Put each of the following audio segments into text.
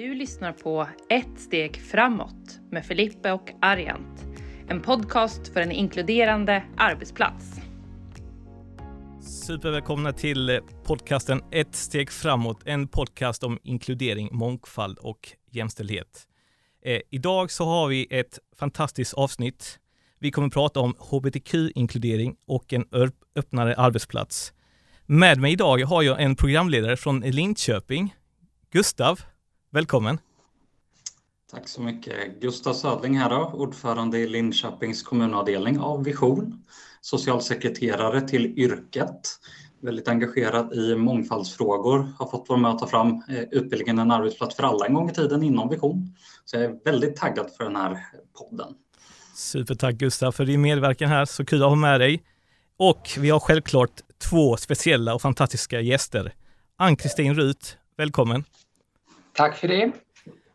Du lyssnar på Ett steg framåt med Filippe och Ariant. En podcast för en inkluderande arbetsplats. Supervälkomna till podcasten Ett steg framåt, en podcast om inkludering, mångfald och jämställdhet. Eh, idag så har vi ett fantastiskt avsnitt. Vi kommer att prata om hbtq-inkludering och en öppnare arbetsplats. Med mig idag har jag en programledare från Linköping, Gustav. Välkommen! Tack så mycket. Gustav Södling här då, ordförande i Linköpings kommunavdelning av Vision. Socialsekreterare till yrket. Väldigt engagerad i mångfaldsfrågor. Har fått vara med och ta fram eh, utbildningen En arbetsplats för alla en gång i tiden inom Vision. Så jag är väldigt taggad för den här podden. Supertack Gustav för din medverkan här. Så kul att ha med dig. Och vi har självklart två speciella och fantastiska gäster. Ann-Kristin Rut, välkommen! Tack för det.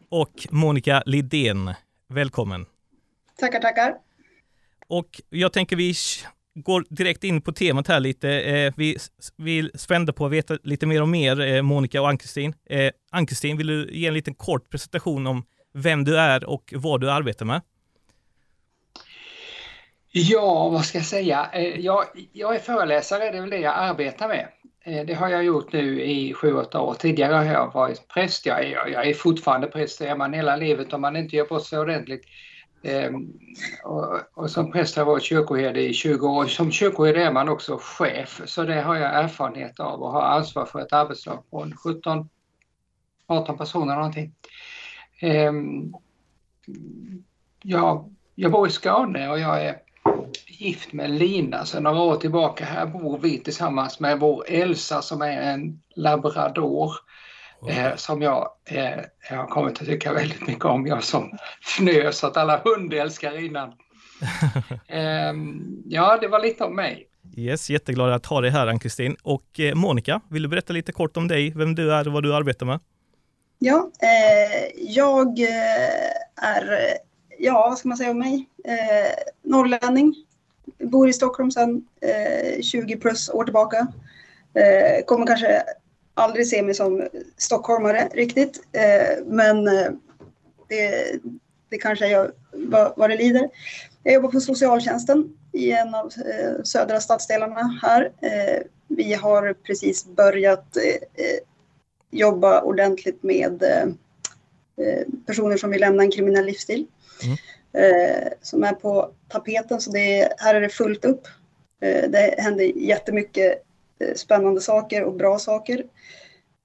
Och Monica Lidén, välkommen. Tackar, tackar. Och jag tänker vi går direkt in på temat här lite. Eh, vi vill spända på att veta lite mer om er, eh, Monica och Ann-Kristin. Eh, Ann-Kristin, vill du ge en liten kort presentation om vem du är och vad du arbetar med? Ja, vad ska jag säga? Jag, jag är föreläsare, det är väl det jag arbetar med. Eh, det har jag gjort nu i sju, åtta år. Tidigare har jag varit präst. Jag är, jag är fortfarande präst, det är man hela livet om man inte gör bort sig ordentligt. Ehm, och, och, som präst har jag varit kyrkoherde i 20 år. Som kyrkoherde är man också chef, så det har jag erfarenhet av och har ansvar för ett arbetslag på 17, 18 personer någonting. Ehm, jag, jag bor i Skåne och jag är gift med Lina sedan några år tillbaka. Här bor vi tillsammans med vår Elsa som är en labrador. Eh, som jag, eh, jag har kommit att tycka väldigt mycket om. Jag som fnös åt alla hundälskare innan. eh, ja, det var lite om mig. Yes, jätteglad att ha dig här Ann-Kristin. Och eh, Monica, vill du berätta lite kort om dig, vem du är och vad du arbetar med? Ja, eh, jag eh, är, ja vad ska man säga om mig? Eh, norrlänning, bor i Stockholm sedan eh, 20 plus år tillbaka. Eh, kommer kanske aldrig se mig som stockholmare riktigt, eh, men eh, det, det kanske jag vad, vad det lider. Jag jobbar på socialtjänsten i en av eh, södra stadsdelarna här. Eh, vi har precis börjat eh, eh, jobba ordentligt med eh, personer som vill lämna en kriminell livsstil. Mm eh, som är på tapeten. Så det, här är det fullt upp. Eh, det händer jättemycket eh, spännande saker och bra saker.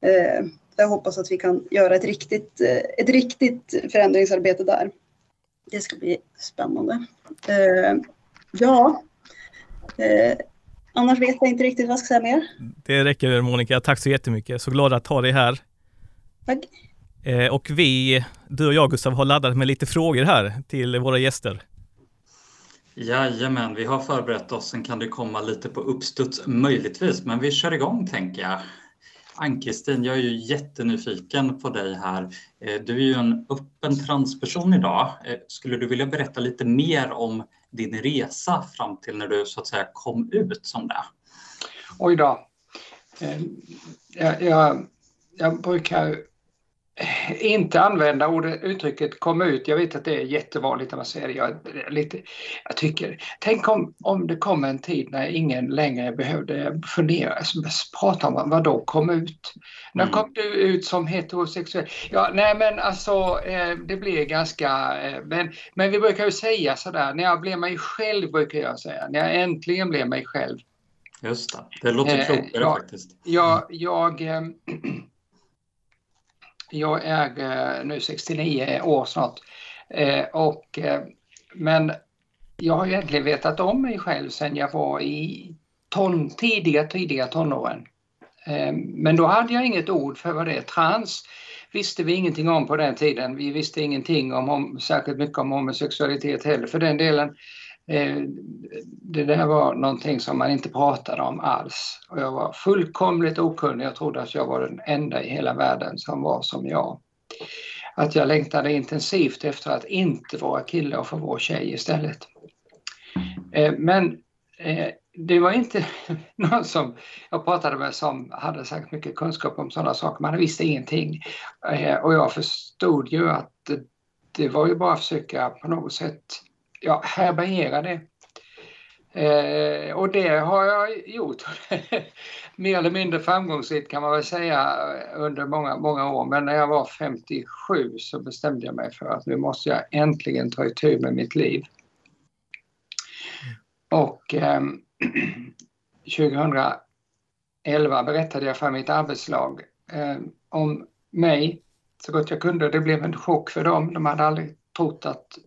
Eh, jag hoppas att vi kan göra ett riktigt, eh, ett riktigt förändringsarbete där. Det ska bli spännande. Eh, ja, annars vet jag inte riktigt vad jag ska säga mer. Det räcker Monica. Tack så jättemycket. Så glad att ha dig här. Tack. Eh, och vi, du och jag Gustav, har laddat med lite frågor här till våra gäster. Jajamän, vi har förberett oss. Sen kan det komma lite på uppstuds möjligtvis, men vi kör igång tänker jag. Ann-Kristin, jag är ju jättenyfiken på dig här. Eh, du är ju en öppen transperson idag. Eh, skulle du vilja berätta lite mer om din resa fram till när du så att säga kom ut som det? Oj då. Jag, jag, jag brukar inte använda ordet, uttrycket kom ut. Jag vet att det är jättevanligt när man säger det. Jag, lite, jag tycker, tänk om, om det kom en tid när ingen längre behövde fundera, prata om vad då kom ut. När mm. kom du ut som heterosexuell? Ja, nej men alltså eh, det blir ganska, eh, men, men vi brukar ju säga sådär, när jag blev mig själv brukar jag säga, när jag äntligen blev mig själv. Just det, det låter klokare eh, ja, faktiskt. Jag, jag Jag är nu 69 år snart. Eh, och, eh, men jag har egentligen vetat om mig själv sedan jag var i ton, tidiga, tidiga tonåren. Eh, men då hade jag inget ord för vad det är. Trans visste vi ingenting om på den tiden. Vi visste ingenting om, om särskilt mycket om homosexualitet heller för den delen. Eh, det där var någonting som man inte pratade om alls. Och jag var fullkomligt okunnig. Jag trodde att jag var den enda i hela världen som var som jag. Att jag längtade intensivt efter att inte vara kille och få vara tjej istället. Eh, men eh, det var inte någon som jag pratade med som hade sagt mycket kunskap om sådana saker. Man visste ingenting. Och jag förstod ju att det var ju bara att försöka på något sätt ja, härbärgera det. Eh, och det har jag gjort. Mer eller mindre framgångsrikt kan man väl säga under många, många år. Men när jag var 57 så bestämde jag mig för att nu måste jag äntligen ta itu med mitt liv. Och eh, 2011 berättade jag för mitt arbetslag eh, om mig så gott jag kunde. Det blev en chock för dem. De hade aldrig trott att,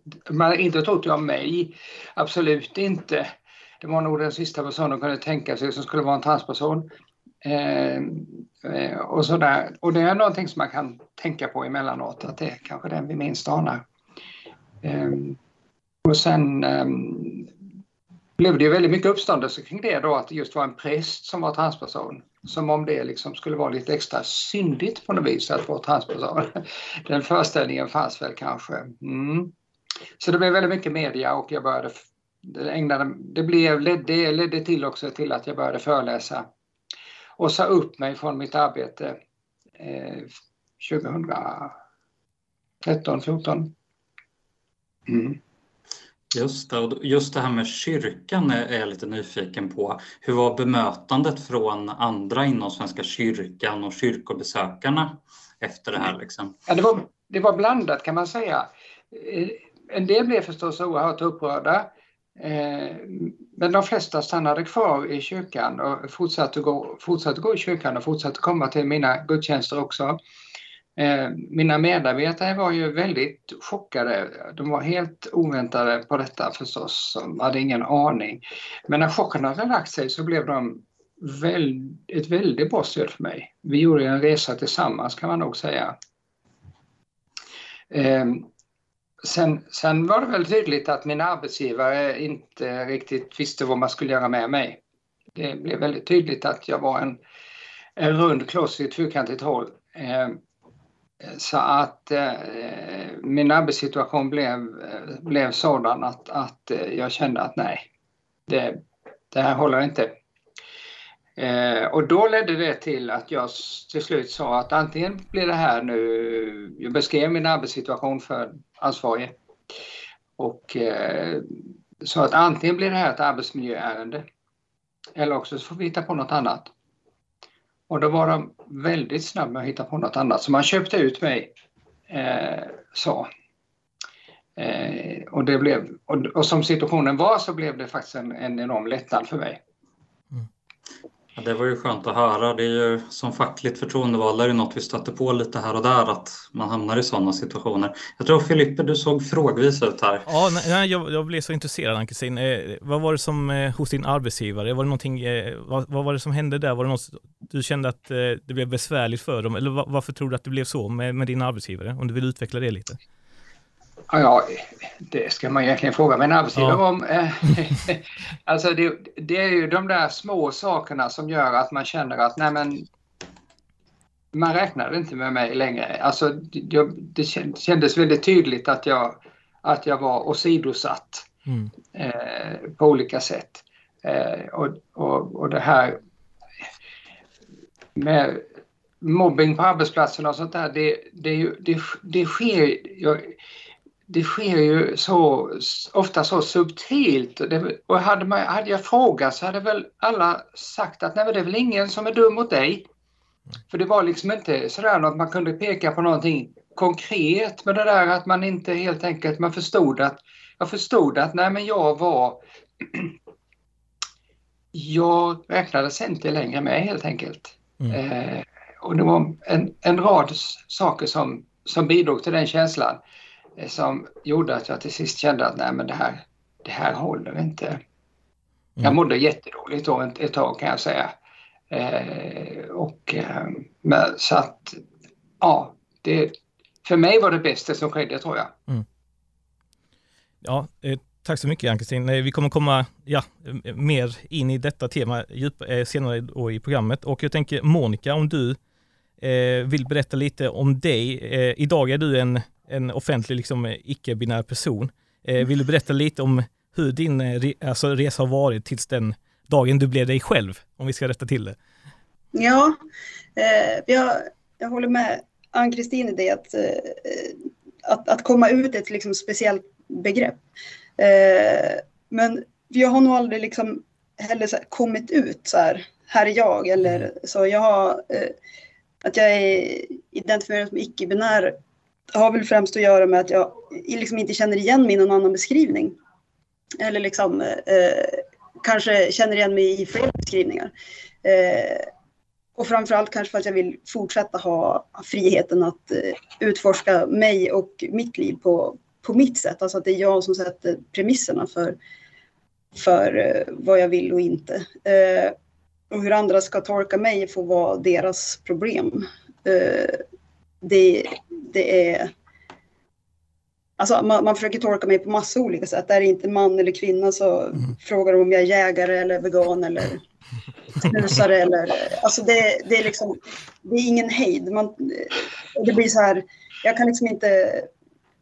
inte trott jag mig. Absolut inte. Det var nog den sista personen de kunde tänka sig som skulle vara en transperson. Eh, eh, och, sådär. och det är någonting som man kan tänka på emellanåt, att det är kanske den vi minst anar. Eh, och sen eh, blev det ju väldigt mycket uppståndelse kring det då, att det just var en präst som var transperson. Som om det liksom skulle vara lite extra syndigt på något vis att vara transperson. Den föreställningen fanns väl kanske. Mm. Så det blev väldigt mycket media och jag började det, ägnade, det, blev, det ledde till också till att jag började föreläsa och sa upp mig från mitt arbete eh, 2013, 14. Mm. Just det, och just det här med kyrkan är jag lite nyfiken på. Hur var bemötandet från andra inom Svenska kyrkan och kyrkobesökarna efter det här? Liksom? Ja, det, var, det var blandat kan man säga. Eh, en del blev förstås oerhört upprörda. Eh, men de flesta stannade kvar i kyrkan och fortsatte gå, fortsatte gå i kyrkan och fortsatte komma till mina gudstjänster också. Eh, mina medarbetare var ju väldigt chockade. De var helt oväntade på detta förstås. De hade ingen aning. Men när chocken hade lagt sig så blev de ett väldigt bra stöd för mig. Vi gjorde en resa tillsammans kan man nog säga. Eh, sen, sen var det väl tydligt att min arbetsgivare inte riktigt visste vad man skulle göra med mig. Det blev väldigt tydligt att jag var en, en rund kloss i ett fyrkantigt hål. Eh, så att eh, min arbetssituation blev, eh, blev sådan att, att eh, jag kände att nej, det, det här håller inte. Eh, och då ledde det till att jag till slut sa att antingen blir det här nu, jag beskrev min arbetssituation för ansvarige och eh, sa att antingen blir det här ett arbetsmiljöärende eller också så får vi hitta på något annat. Och då var de väldigt snabba med att hitta på något annat så man köpte ut mig. Eh, så. Eh, och, det blev, och, och, som situationen var så blev det faktiskt en, en enorm lättnad för mig. Mm. Ja, det var ju skönt att höra. Det är ju som fackligt förtroendevald är det något vi stöter på lite här och där att man hamnar i sådana situationer. Jag tror Filippe, du såg frågvis ut här. Ja, nej, jag, jag blev så intresserad Ann-Kristin. Eh, vad var det som eh, hos din arbetsgivare, var det någonting, eh, vad, vad, var det som hände där? Var det något du kände att eh, det blev besvärligt för dem? Eller var, varför tror du att det blev så med, med din arbetsgivare? Om du vill utveckla det lite. Ja, det ska man egentligen fråga min arbetsgivare ja. om. alltså det, det, är ju de där små sakerna som gör att man känner att nej men man räknade inte med mig längre. Alltså det, det kändes väldigt tydligt att jag, att jag var åsidosatt mm. eh, på olika sätt. Eh, och, och, och det här med mobbing på arbetsplatsen och sånt där, det, det, det, det sker... Jag, det sker ju så ofta så subtilt. Och hade, man, hade jag frågat så hade väl alla sagt att nej, det är väl ingen som är dum mot dig. För det var liksom inte sådär att man kunde peka på någonting konkret med det där att man inte helt enkelt, man förstod att, jag förstod att nej men jag var, jag räknades inte längre med helt enkelt. Mm. Eh, och det var en, en rad saker som, som bidrog till den känslan. Eh, som gjorde att jag till sist kände att nej men det här, det här håller inte. Mm. Jag mådde jättedåligt då ett, ett tag kan jag säga. Eh, och, eh, men, så att, ja, det, för mig var det bästa som skedde tror jag. Mm. Ja, eh, tack så mycket Ann-Kristin. Eh, vi kommer komma ja, mer in i detta tema djup, eh, senare i programmet och jag tänker Monica, om du vill berätta lite om dig. idag är du en en offentlig liksom, icke-binär person. Eh, vill du berätta lite om hur din re alltså, resa har varit tills den dagen du blev dig själv, om vi ska rätta till det. Ja, eh, jag, jag håller med Ann-Kristin i det att, eh, att, att komma ut är ett liksom speciellt begrepp. Eh, men jag har nog aldrig liksom heller så här, kommit ut så här, här är jag eller så. Jag har, eh, att jag är identifierad som icke-binär har väl främst att göra med att jag liksom inte känner igen mig i någon annan beskrivning. Eller liksom eh, kanske känner igen mig i fler beskrivningar. Eh, och framförallt kanske för att jag vill fortsätta ha friheten att eh, utforska mig och mitt liv på, på mitt sätt. Alltså att det är jag som sätter premisserna för, för eh, vad jag vill och inte. Eh, och hur andra ska tolka mig får vara deras problem. Eh, det, det är... Alltså man, man, försöker tolka mig på massa olika sätt. Är det inte man eller kvinna så mm. frågar de om jag är jägare eller vegan eller snusare. eller, alltså det, det, är liksom, det är ingen hejd. Man, det blir så här, jag kan liksom inte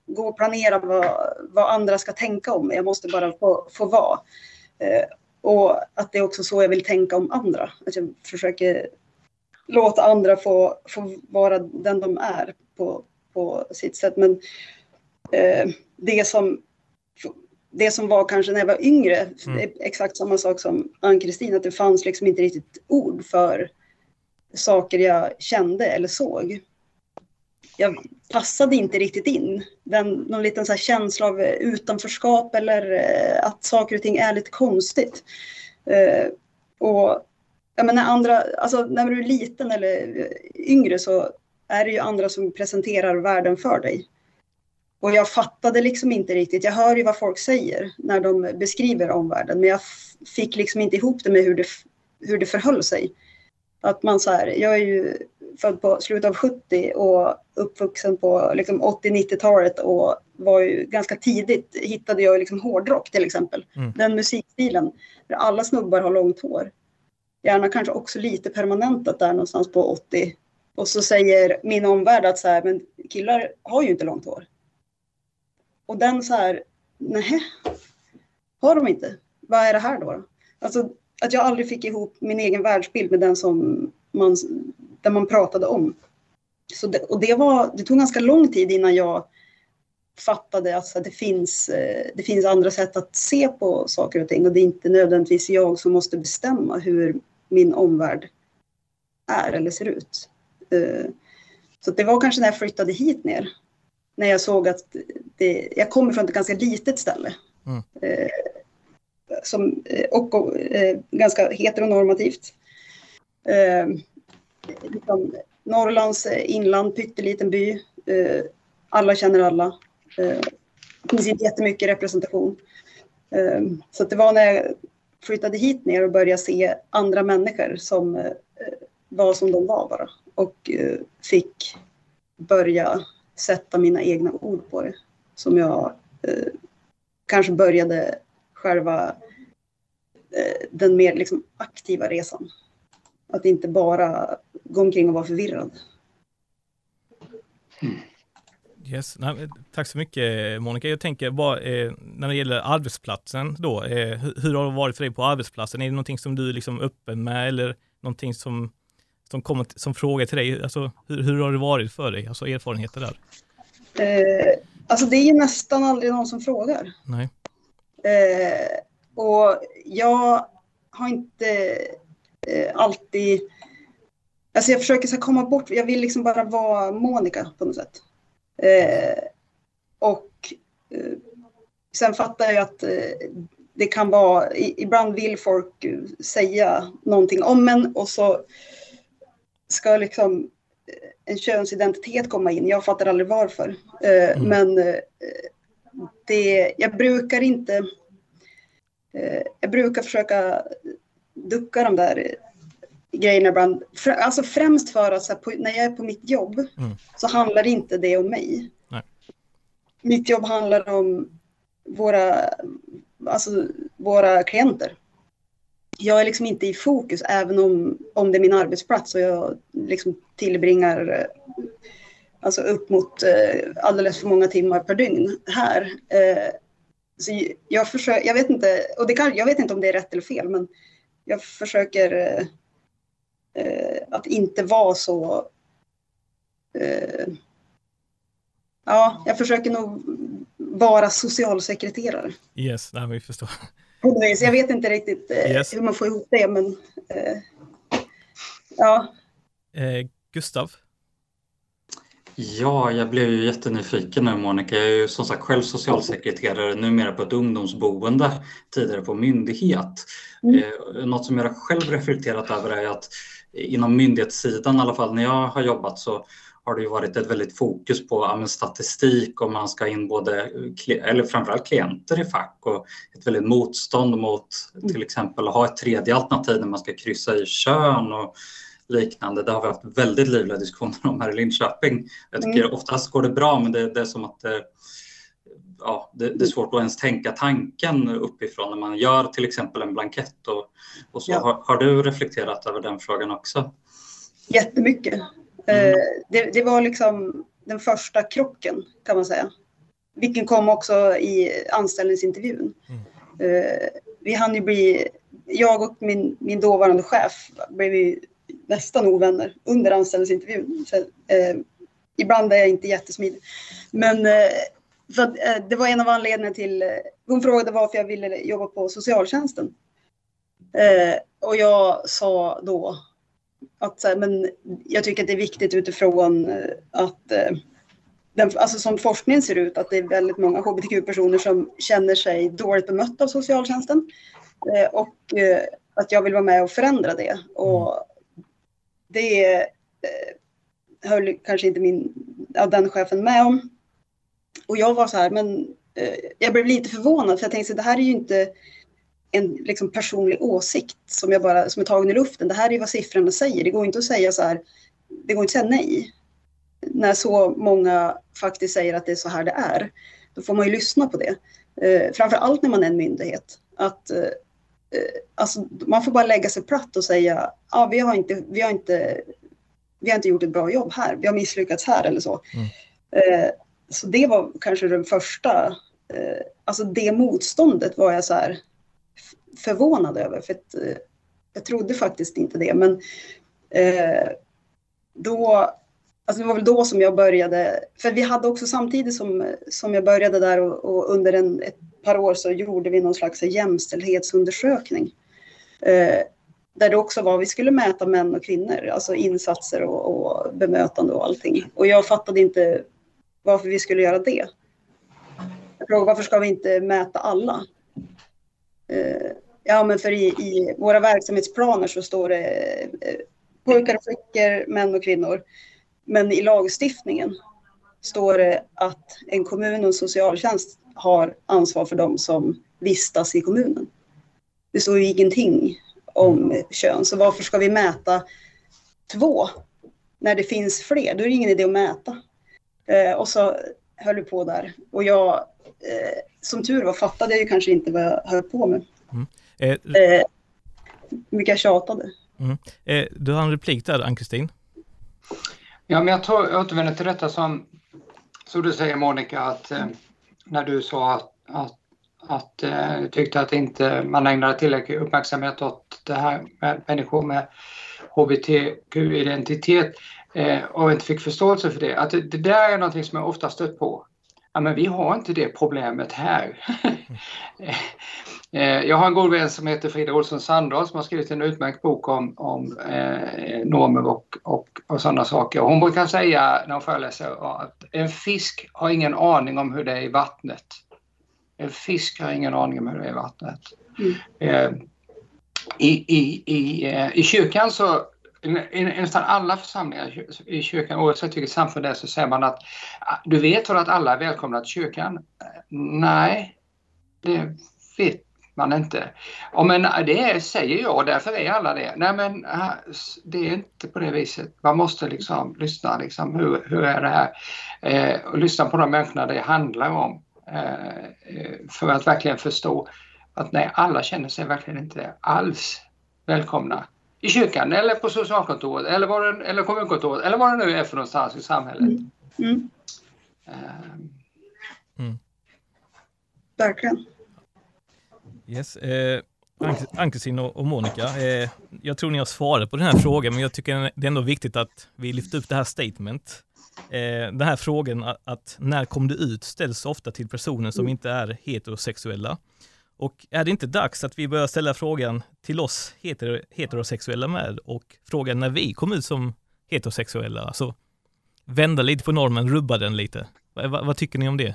gå och planera vad, vad andra ska tänka om mig. Jag måste bara få, få vara. Eh, och att det är också så jag vill tänka om andra. Att jag försöker låta andra få, få vara den de är på, på sitt sätt. Men eh, det, som, det som var kanske när jag var yngre, mm. exakt samma sak som Ann-Kristin, att det fanns liksom inte riktigt ord för saker jag kände eller såg. Jag passade inte riktigt in. Den, någon liten så känsla av utanförskap eller eh, att saker och ting är lite konstigt. Eh, och jag menar, andra, alltså, när du är liten eller yngre så är det ju andra som presenterar världen för dig. Och jag fattade liksom inte riktigt. Jag hör ju vad folk säger när de beskriver omvärlden, men jag fick liksom inte ihop det med hur det, hur det förhöll sig. Att man så här, jag är ju född på slutet av 70 och uppvuxen på liksom 80-90-talet och var ju ganska tidigt hittade jag liksom hårdrock till exempel. Mm. Den musikstilen där alla snubbar har långt hår. Gärna kanske också lite permanentat där någonstans på 80 och så säger min omvärld att så här, men killar har ju inte långt hår. Och den så här, nej, har de inte? Vad är det här då? Alltså att jag aldrig fick ihop min egen världsbild med den som man, den man pratade om. Så det, och det, var, det tog ganska lång tid innan jag fattade att det, finns, eh, det finns andra sätt att se på saker och ting och det är inte nödvändigtvis jag som måste bestämma hur min omvärld är eller ser ut. Eh, så det var kanske när jag flyttade hit ner. När jag såg att det, jag kommer från ett ganska litet ställe. Mm. Eh, som, eh, och, och ganska heteronormativt. Liksom, Norrlands inland, pytteliten by. alla känner alla. det finns inte jättemycket representation. så det var när jag flyttade hit ner och började se andra människor som eh, var som de var bara och eh, fick börja sätta mina egna ord på det. Som jag eh, kanske började själva eh, den mer liksom aktiva resan. Att inte bara gå omkring och vara förvirrad. Mm. Yes. Nej, tack så mycket Monica. Jag tänker bara eh, när det gäller arbetsplatsen då. Eh, hur, hur, har det varit för dig på arbetsplatsen? Är det någonting som du är liksom öppen med eller någonting som som kommer som fråga till dig. Alltså, hur, hur har det varit för dig? Alltså erfarenheter där? Eh, alltså det är ju nästan aldrig någon som frågar. Nej. Eh, och jag har inte eh, alltid... Alltså jag försöker så komma bort, jag vill liksom bara vara Monica på något sätt. Eh, och eh, sen fattar jag att eh, det kan vara, ibland vill folk säga någonting om en och så ska liksom eh, en könsidentitet komma in. Jag fattar aldrig varför. Eh, mm. Men eh, det, jag brukar inte... Jag brukar försöka ducka de där grejerna ibland. Alltså främst för att på, när jag är på mitt jobb mm. så handlar inte det om mig. Nej. Mitt jobb handlar om våra, alltså våra klienter jag är liksom inte i fokus även om, om det är min arbetsplats och jag liksom tillbringar alltså upp mot eh, alldeles för många timmar per dygn här. Eh, så jag, försöker, jag vet inte, och det kan, jag vet inte om det är rätt eller fel, men jag försöker eh, att inte vara så... Eh, ja, jag försöker nog vara socialsekreterare. Yes, nej, vi förstår. Jag vet inte riktigt eh, Yes. hur man får ihop det, men eh, ja. Eh, Gustav? Ja, jag blev ju jättenyfiken nu Monica. Jag är ju som sagt själv socialsekreterare numera på ett ungdomsboende, tidigare på myndighet. Mm. Eh, något som jag själv reflekterat över är att inom myndighetssidan, i alla fall när jag har jobbat, så har det ju varit ett väldigt fokus på ja, statistik och man ska in både, eller framförallt klienter i fack och ett väldigt motstånd mot till exempel att ha ett tredje alternativ när man ska kryssa i kön och liknande. Det har vi haft väldigt livliga diskussioner om här i Linköping. Jag tycker oftast går det bra men det, det är som att det, ja, det, det är svårt att ens tänka tanken uppifrån när man gör till exempel en blankett. Och, och så. Ja. Har, har du reflekterat över den frågan också? Jättemycket. Eh, det, det var liksom den första krocken kan man säga. Vilken kom också i anställningsintervjun. Eh, vi hann ju bli, jag och min, min dåvarande chef blev ju nästan ovänner under anställningsintervjun. Så, eh, ibland är jag inte jättesmidig. Men eh, för att, eh, det var en av anledningarna till, eh, hon frågade varför jag ville jobba på socialtjänsten. Eh, och jag sa då att här, men jag tycker att det är viktigt utifrån eh, att eh, den, alltså som forskningen ser ut, att det är väldigt många hbtq-personer som känner sig dåligt bemötta av socialtjänsten. Och att jag vill vara med och förändra det. Och det eh, höll kanske inte min, ja, den chefen med om. Och jag var så här, men eh, jag blev lite förvånad för jag tänkte så det här är ju inte en liksom, personlig åsikt som, jag bara, som är tagen i luften. Det här är ju vad siffrorna säger. Det går inte att säga så här, det går inte att säga nej. När så många faktiskt säger att det är så här det är. Då får man ju lyssna på det. Eh, framför allt när man är en myndighet. Att, eh, eh, alltså, man får bara lägga sig platt och säga, ja, vi, har inte, vi, har inte, vi har inte gjort ett bra jobb här. Vi har misslyckats här eller så. Eh, så det var kanske den första, eh, alltså det motståndet var jag så här förvånad över. För att, eh, jag trodde faktiskt inte det. Men eh, då, alltså det var väl då som jag började, för vi hade också samtidigt som, som jag började där och, och under en, ett par år så gjorde vi någon slags jämställdhetsundersökning. Eh, där det också var, vi skulle mäta män och kvinnor, alltså insatser och, och bemötande och allting. Och jag fattade inte varför vi skulle göra det. Jag frågade varför ska vi inte mäta alla? Eh, ja, men för i, i våra verksamhetsplaner så står det eh, pojkar och flickor, män och kvinnor. Men i lagstiftningen står det att en kommun och socialtjänst har ansvar för dem som vistas i kommunen. Det står ju ingenting om kön, så varför ska vi mäta två när det finns fler? Då är det ingen idé att mäta. Eh, och så höll vi på där. Och jag, eh, som tur var, fattade jag ju kanske inte vad jag höll på med. Eh, Eh, hur mycket jag tjatade. eh, du har en replik där, Ann-Kristin. Ja, men jag tar, jag återvänder till detta som, som du säger Monica, att eh, när du sa att, att, att eh, du tyckte att inte man ägnade tillräcklig uppmärksamhet åt det här med människor med hbtq-identitet eh, och inte fick förståelse för det. Att det, det där är någonting som jag ofta stött på. Ja, men vi har inte det problemet här. Eh, Jag har en god vän som heter Frida Olsson Sandahl som har skrivit en utmärkt bok om, om eh, normer och, och, och sådana saker. Hon brukar säga när hon föreläser att en fisk har ingen aning om hur det är i vattnet. En fisk har ingen aning om hur det är i vattnet. Mm. Eh, i, i, i, eh, I kyrkan så, i, i nästan alla församlingar i kyrkan, oavsett vilket samfund det är, så säger man att ah, du vet väl att alla är välkomna till kyrkan? Eh, nej, det vet man inte. Ja, men ah, det säger jag, därför är alla det. Nej, men ah, det är inte på det viset. Man måste liksom lyssna, liksom, hur, hur är det här? Eh, och lyssna på de människorna det handlar om. Eh, eh, för att verkligen förstå att nej, alla känner sig verkligen inte alls välkomna i kyrkan eller på socialkontoret eller, var det, eller kommunkontoret eller vad det nu är för någonstans i samhället. Mm. Mm, Eh, verkligen. Yes. Eh, Ann-Kristin och Monica, eh, jag tror ni har svarat på den här frågan, men jag tycker det är ändå viktigt att vi lyfter upp det här statement. Eh, den här frågan att, att, när kom du ut ställs ofta till personer som inte är heterosexuella. Och är det inte dags att vi börjar ställa frågan till oss heter, heterosexuella med och frågan när vi kom ut som heterosexuella? Alltså vända lite på normen, rubba den lite. vad, vad tycker ni om det?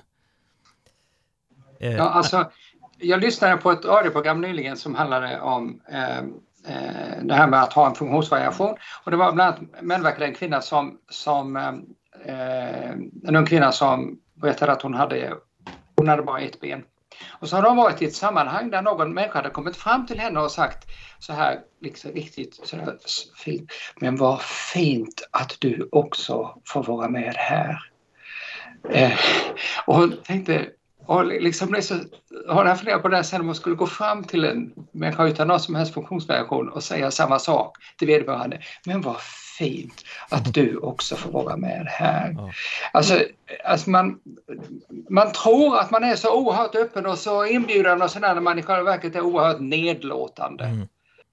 Eh, ja, alltså, jag lyssnade på ett radioprogram nyligen som handlade om eh, eh, det här med att ha en funktionsvariation. Och det var bland annat medverkade en kvinna som, som eh, eh en ung kvinna som berättade att hon hade, hon hade bara ett ben. Och så har de varit i ett sammanhang där någon människa hade kommit fram till henne och sagt så här, liksom riktigt så här fint. Men vad fint att du också får vara med här. Eh, och hon tänkte, och liksom så, har funderat på det sen om hon skulle gå fram till en människa utan någon som helst funktionsvariation och säga samma sak till vederbörande. Men vad fint att du också får vara med här. Ja. Alltså, alltså man, man tror att man är så oerhört öppen och så inbjudande och sådär när man i själva verket är oerhört nedlåtande. Mm.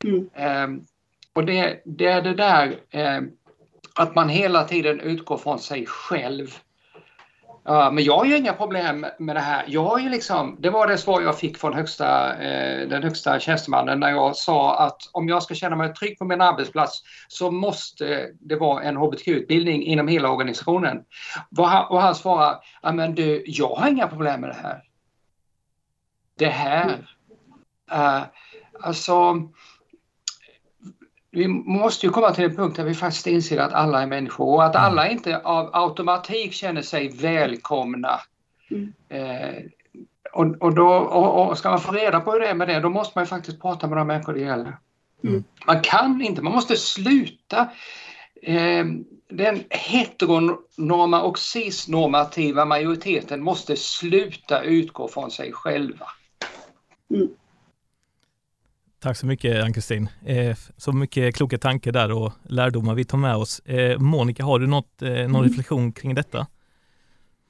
Mm. Um, och det, det, är det där um, att man hela tiden utgår från sig själv Ja, men jag har ju inga problem med det här. Jag har ju liksom, det var det svar jag fick från högsta, eh, den högsta tjänstemannen när jag sa att om jag ska känna mig trygg på min arbetsplats så måste det vara en hbtq-utbildning inom hela organisationen. Och han svarade, ja men du, jag har inga problem med det här. Det här. Uh, alltså, vi måste ju komma till en punkt där vi faktiskt inser att alla är människor och att mm. alla inte av automatik känner sig välkomna. Mm. Eh, och, och, då, och, och, ska man få reda på hur det är med det, då måste man faktiskt prata med de människor det gäller. Mm. Man kan inte, man måste sluta eh, den heteronorma och cisnormativa majoriteten måste sluta utgå från sig själva. Mm. Tack så mycket Ann-Kristin. Eh, så mycket kloka tankar där och lärdomar vi tar med oss. Eh, Monica, har du något, eh, någon mm. reflektion kring detta?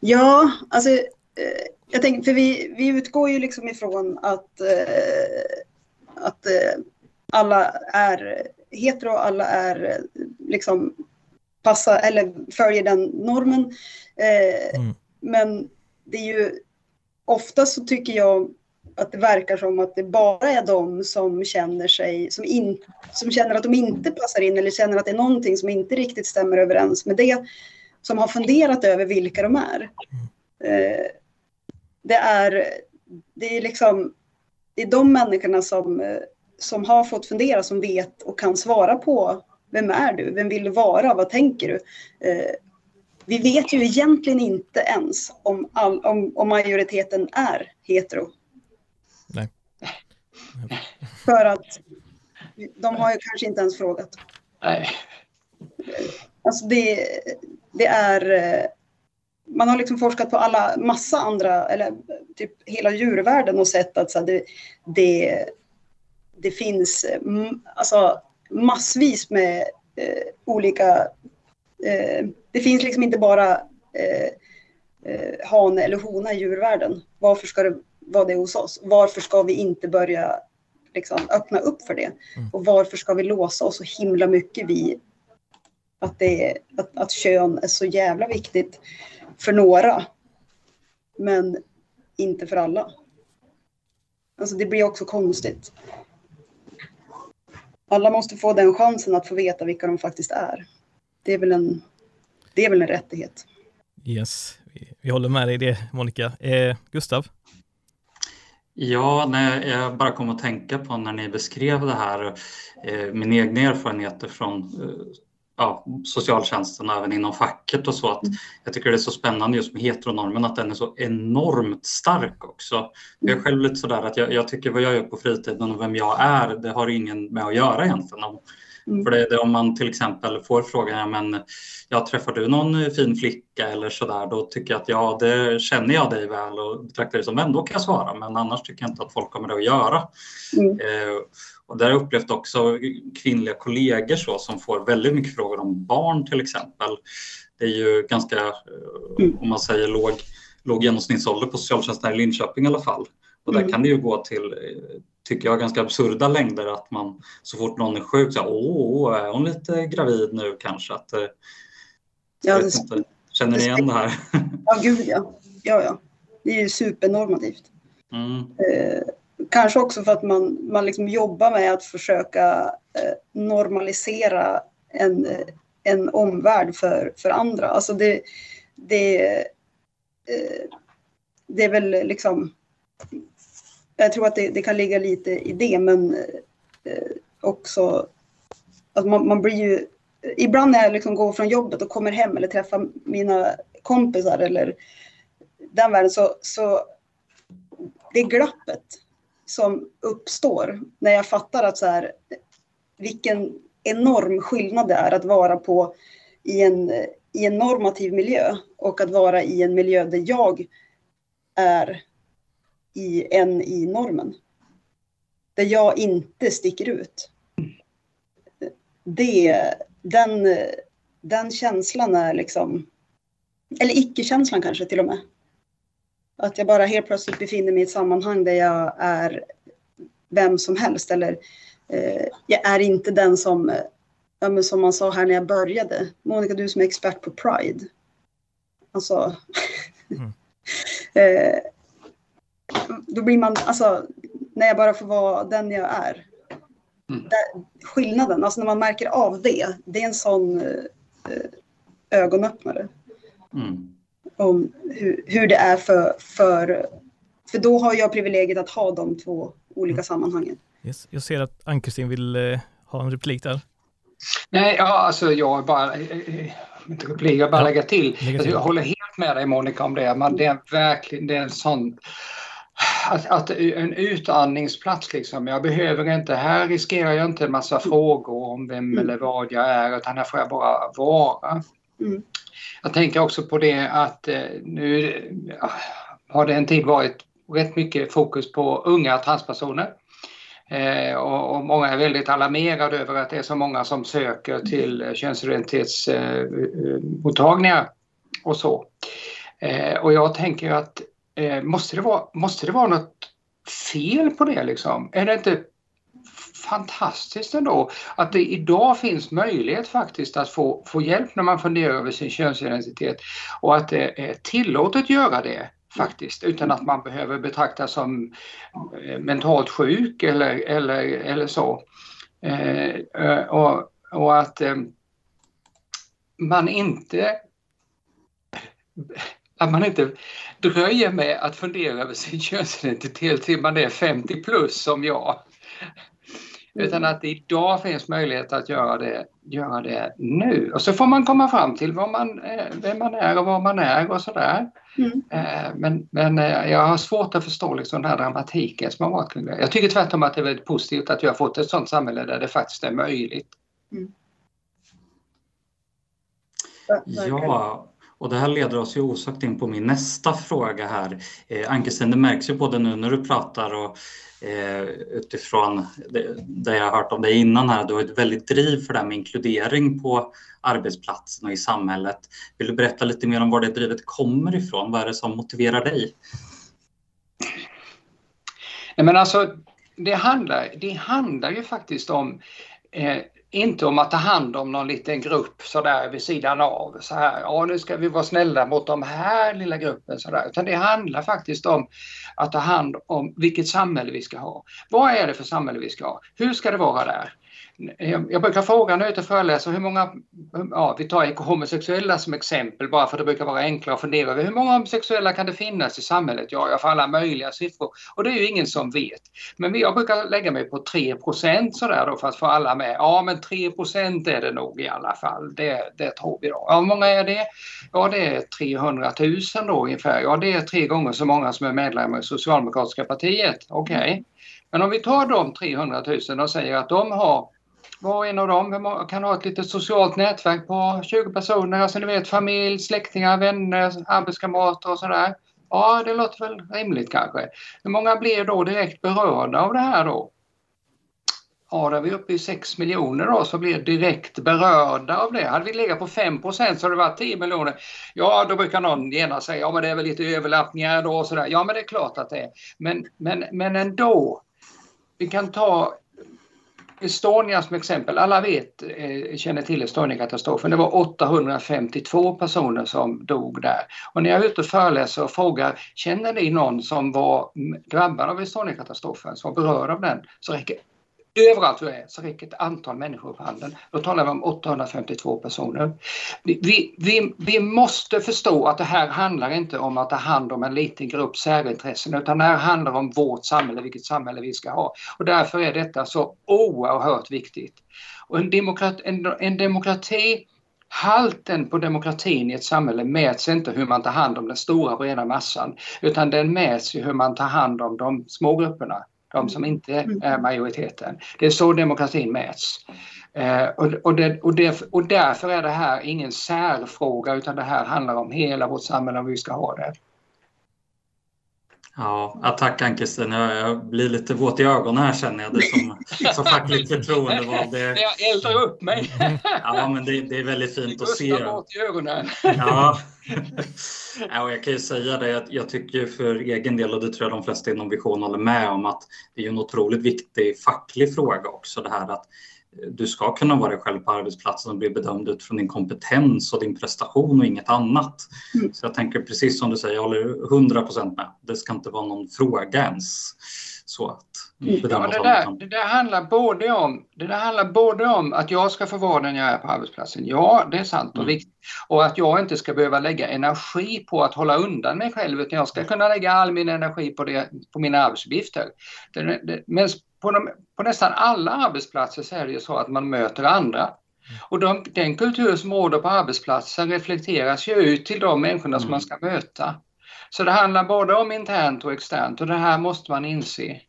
Ja, alltså jag tänker, för vi, vi utgår ju liksom ifrån att, att alla är hetero, alla är liksom passa eller följer den normen. Mm. Men det är ju ofta så tycker jag att det verkar som att det bara är de som känner sig, som, in, som känner att de inte passar in eller känner att det är någonting som inte riktigt stämmer överens med det, som har funderat över vilka de är. Eh, det är, det är liksom, det är de människorna som, som har fått fundera, som vet och kan svara på vem är du? Vem vill du vara? Vad tänker du? Eh, vi vet ju egentligen inte ens om, all, om, om majoriteten är hetero För att de har ju kanske inte ens frågat. Nej. Alltså det, det är... Man har liksom forskat på alla massa andra, eller typ hela djurvärlden och sett att så det, det, det finns alltså, massvis med eh, olika... Eh, det finns liksom inte bara eh, eh hane eller hona i djurvärlden. Varför ska det vad det är hos oss. Varför ska vi inte börja liksom, öppna upp för det? Mm. Och varför ska vi låsa oss så himla mycket vid att, det är, att, att kön är så jävla viktigt för några, men inte för alla. Alltså det blir också konstigt. Alla måste få den chansen att få veta vilka de faktiskt är. Det är väl en, det är väl en rättighet. Yes, vi, vi håller med dig i det Monica. Eh, Gustav? Ja, nej, jag bara kom att tänka på när ni beskrev det här, eh, min egna erfarenheter från eh, ja, socialtjänsten och även inom facket och så. Att mm. jag tycker det är så spännande just med heteronormen, att den är så enormt stark också. Jag är själv lite sådär att jag, jag tycker vad jag gör på fritiden och vem jag är, det har ingen med att göra egentligen. Om, Mm. För det, det, om man till exempel får frågan, ja, men ja, träffar du någon fin flicka eller sådär, då tycker jag att ja, det känner jag dig väl och betraktar det som vän, då kan jag svara. Men annars tycker jag inte att folk kommer det att göra. Mm. Eh, och där har jag upplevt också kvinnliga kollegor så, som får väldigt mycket frågor om barn till exempel. Det är ju ganska, eh, mm. om man säger låg, låg genomsnittsålder på socialtjänsten i Linköping i alla fall. Och där mm. kan det ju gå till tycker jag, ganska absurda längder att man så fort någon är sjuk så åh, är hon lite gravid nu kanske? Att, ja, det, inte, känner ni igen det här? Ja, gud ja. ja, ja. Det är ju supernormativt. Mm. Eh, kanske också för att man, man liksom jobbar med att försöka eh, normalisera en, en omvärld för, för andra. Alltså det, det, eh, det är väl liksom... Jag tror att det, det kan ligga lite i det, men eh, också att man, man blir ju... Ibland när jag liksom går från jobbet och kommer hem eller träffar mina kompisar eller den världen så, så det glappet som uppstår när jag fattar att så här, vilken enorm skillnad det är att vara på i en, i en normativ miljö och att vara i en miljö där jag är i en i normen. Där jag inte sticker ut. Det, den, den känslan är liksom, eller icke-känslan kanske till och med. Att jag bara helt plötsligt befinner mig i ett sammanhang där jag är vem som helst eller eh, jag är inte den som, ja, men som man sa här när jag började. Monica, du som är expert på Pride. Alltså, mm. eh, då blir man, alltså, när jag bara får vara den jag är. Mm. Där, skillnaden, alltså när man märker av det, det är en sån eh, ögonöppnare. Mm om hur, hur det är för, för, för då har jag privilegiet att ha de två olika mm. sammanhangen. Yes. Jag ser att Ann-Kristin vill eh, ha en replik där. Nej, ja, alltså jag bara, eh, eh, inte replik, jag bara ja, lägga till. Lägga till. Jag håller helt med dig Monica om det. Men det är verkligen det är en sån att, att, en utandningsplats liksom. Jag behöver inte, här riskerar jag inte en massa frågor om vem mm. eller vad jag är utan här får jag bara vara. Mm. Jag tänker också på det att eh, nu har det en tid varit rätt mycket fokus på unga transpersoner. Eh, och, många är väldigt alarmerade över att det är så många som söker till könsidentitetsmottagningar och så. Eh, och jag tänker att Eh, måste det, vara, måste det vara något fel på det liksom? Är det inte fantastiskt ändå att det idag finns möjlighet faktiskt att få, få hjälp när man funderar över sin könsidentitet och att det är tillåtet att göra det faktiskt utan att man behöver betraktas som eh, mentalt sjuk eller, eller, eller så. Eh, eh och, och att eh, man inte att man inte dröjer med att fundera över sin könsidentitet till man är 50 plus som jag. Utan att det idag finns möjlighet att göra det, göra det nu. Och så får man komma fram till vad man, eh, vem man är och var man är och sådär. Mm. Eh, men, men eh, jag har svårt att förstå liksom den här dramatiken som har varit kring det. Jag tycker tvärtom att det är väldigt positivt att vi har fått ett sådant samhälle där det faktiskt är möjligt. Mm. Ja, och det här leder oss ju osökt in på min nästa fråga här. Eh, Ann-Kristin, det märks ju både nu när du pratar och eh, utifrån det, det, jag har hört om dig innan här, du har ett väldigt driv för det här med inkludering på arbetsplatsen och i samhället. Vill du berätta lite mer om var det drivet kommer ifrån? Vad är det som motiverar dig? Nej, men alltså, det handlar, det handlar ju faktiskt om eh, inte om att ta hand om någon liten grupp sådär vid sidan av. Så här, ja nu ska vi vara snälla mot de här lilla gruppen sådär. Utan det handlar faktiskt om att ta hand om vilket samhälle vi ska ha. Vad är det för samhälle vi ska ha? Hur ska det vara där? Jag brukar fråga när jag är ute och föreläser hur många, ja, vi tar homosexuella som exempel bara för det brukar vara enklare att fundera över hur många homosexuella kan det finnas i samhället? Ja, jag får alla möjliga siffror och det är ju ingen som vet. Men jag brukar lägga mig på 3 sådär då för att få alla med. Ja, men 3% är det nog i alla fall. Det, det tror vi då. Ja, hur många är det? Ja, det är 300 000 då ungefär. Ja, det är tre gånger så många som är medlemmar i Socialdemokratiska partiet. Okej. Okay. Men om vi tar de 300 000 och säger att de har var och en av dem kan ha ett litet socialt nätverk på 20 personer, alltså ni vet familj, släktingar, vänner, arbetskamrater och sådär. Ja, det låter väl rimligt kanske. Hur många blir då direkt berörda av det här då? Ja, då är vi uppe i 6 miljoner då som blir direkt berörda av det. Hade vi legat på 5 procent så hade det varit 10 miljoner. Ja, då brukar någon genast säga, ja men det är väl lite överlappningar då och sådär. Ja, men det är klart att det är. Men, men, men ändå, vi kan ta Estonia som exempel. Alla vet, eh, känner till Estonia-katastrofen. Det var 852 personer som dog där. Och när jag är ute och föreläser och frågar, känner ni någon som var drabbad av Estonia-katastrofen, som var berörd av den, så räcker överallt vi är så räcker ett antal människor upp handen. Då talar vi om 852 personer. Vi, vi, vi måste förstå att det här handlar inte om att ta hand om en liten grupp särintressen utan det här handlar om vårt samhälle, vilket samhälle vi ska ha. Och därför är detta så oerhört viktigt. Och en, demokrati, en, en demokrati Halten på demokratin i ett samhälle mäts inte hur man tar hand om den stora breda massan utan den mäts i hur man tar hand om de små grupperna de som inte mm. är majoriteten. Det är så demokratin mäts. Eh, och, och, det, och, det, och därför är det här ingen särfråga utan det här handlar om hela vårt samhälle och hur vi ska ha det. Ja, tack Ann-Kristin. Jag, jag, blir lite våt i ögonen här känner jag det som, som fackligt förtroendevald. Det... Jag eldar upp mig. Ja, men det, det är väldigt fint att se. våt i ögonen. Ja. ja, och jag kan ju säga det, att jag tycker för egen del, och det tror jag de flesta inom Vision håller med om, att det är en otroligt viktig facklig fråga också det här att du ska kunna vara dig själv på arbetsplatsen och bli bedömd utifrån din kompetens och din prestation och inget annat. Mm. Så jag tänker precis som du säger, jag håller 100 procent med. Det ska inte vara någon fråga ens. Så att mm. ja, det, där, det, där handlar både om, det där handlar både om att jag ska få vara den jag är på arbetsplatsen. Ja, det är sant och mm. viktigt. Och att jag inte ska behöva lägga energi på att hålla undan mig själv utan jag ska kunna lägga all min energi på, det, på mina arbetsuppgifter. Det, det, men på, de, på nästan alla arbetsplatser så är det ju så att man möter andra. Och de, den kultur som råder på arbetsplatsen reflekteras ju ut till de människorna som man ska möta. Så det handlar både om internt och externt och det här måste man inse.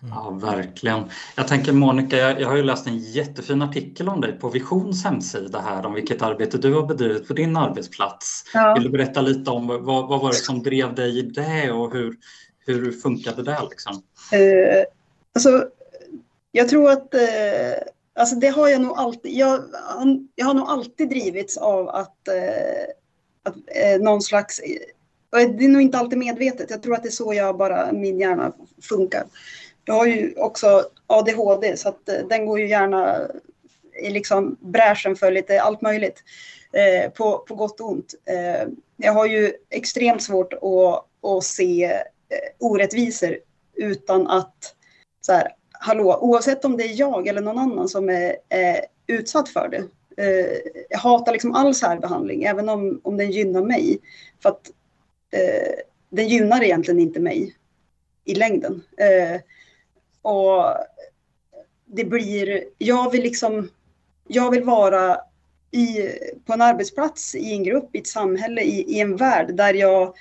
Ja, verkligen. Jag tänker Monica, jag, jag, har ju läst en jättefin artikel om dig på Visions hemsida här om vilket arbete du har bedrivit på din arbetsplats. Ja. Vill du berätta lite om vad, vad var det som drev dig i det och hur, hur funkade det? Liksom? Eh, alltså, jag tror att eh, alltså det har jag nog alltid. Jag, jag har nog alltid drivits av att, eh, att eh, någon slags eh, det är nog inte alltid medvetet. Jag tror att det är så jag bara, min hjärna funkar. Jag har ju också ADHD så att eh, den går ju gärna i liksom bräschen för lite allt möjligt. Eh, på, på gott och ont. Eh, jag har ju extremt svårt att, att se Eh, orättvisor utan att så här, hallå, oavsett om det är jag eller någon annan som är, är utsatt för det. Eh, jag hatar liksom all särbehandling, även om, om den gynnar mig. För att eh, den gynnar egentligen inte mig i längden. Eh, och det blir, jag vill liksom, jag vill vara i, på en arbetsplats, i en grupp, i ett samhälle, i, i en värld där jag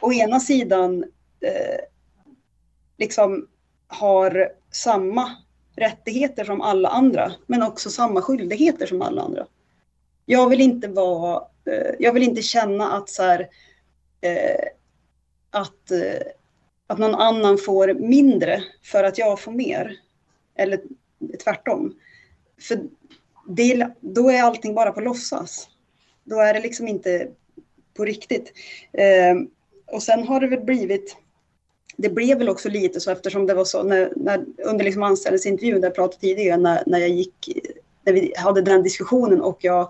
å ena sidan eh, liksom har samma rättigheter som alla andra, men också samma skyldigheter som alla andra. Jag vill inte vara, eh, jag vill inte känna att så här, eh, att, eh, att någon annan får mindre för att jag får mer. Eller tvärtom. För det, då är allting bara på låtsas. Då är det liksom inte på riktigt. Eh, och sen har det väl blivit, det blev väl också lite så eftersom det var så när, när under liksom anställningsintervjun där jag pratade tidigare när, när jag gick, när vi hade den diskussionen och jag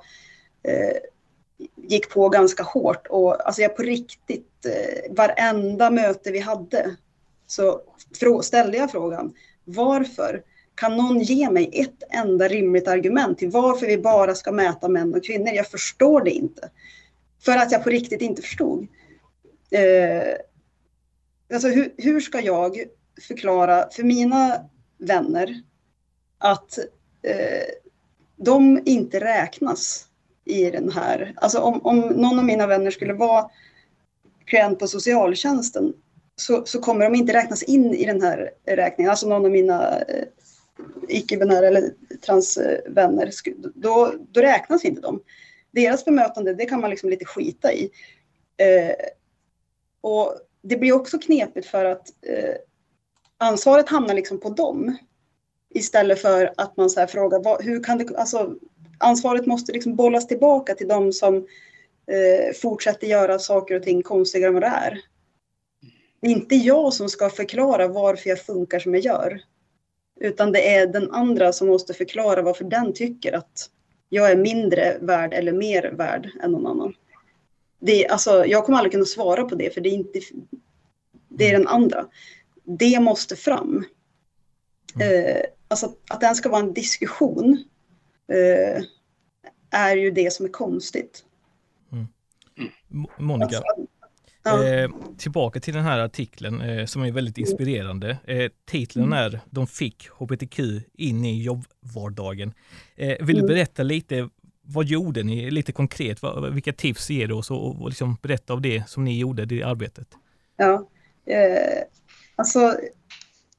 eh, gick på ganska hårt och alltså jag på riktigt, eh, varenda möte vi hade så ställde jag frågan varför kan någon ge mig ett enda rimligt argument till varför vi bara ska mäta män och kvinnor? Jag förstår det inte. För att jag på riktigt inte förstod. Eh, alltså hur, hur ska jag förklara för mina vänner att eh, de inte räknas i den här. Alltså om, om någon av mina vänner skulle vara klient på socialtjänsten så, så kommer de inte räknas in i den här räkningen. Alltså någon av mina eh, icke-binära eller transvänner, då, då räknas inte de. Deras bemötande, det kan man liksom lite skita i. Eh, och det blir också knepigt för att eh, ansvaret hamnar liksom på dem. Istället för att man så frågar, vad, hur kan det, alltså ansvaret måste liksom bollas tillbaka till de som eh, fortsätter göra saker och ting konstigare än vad det är. det är inte jag som ska förklara varför jag funkar som jag gör. Utan det är den andra som måste förklara varför den tycker att jag är mindre värd eller mer värd än någon annan. Det, alltså, jag kommer aldrig kunna svara på det för det är, inte, det är den andra. Det måste fram. Eh, alltså att den ska vara en diskussion eh, är ju det som är konstigt. Mm. Monica, alltså, ja. eh, tillbaka till den här artikeln eh, som är väldigt inspirerande. Eh, titeln mm. är De fick hbtq in i jobbvardagen. Eh, vill du mm. berätta lite, vad gjorde ni lite konkret? Vad, vilka tips ger du oss och, och liksom berätta av det som ni gjorde, det arbetet? Ja, eh, alltså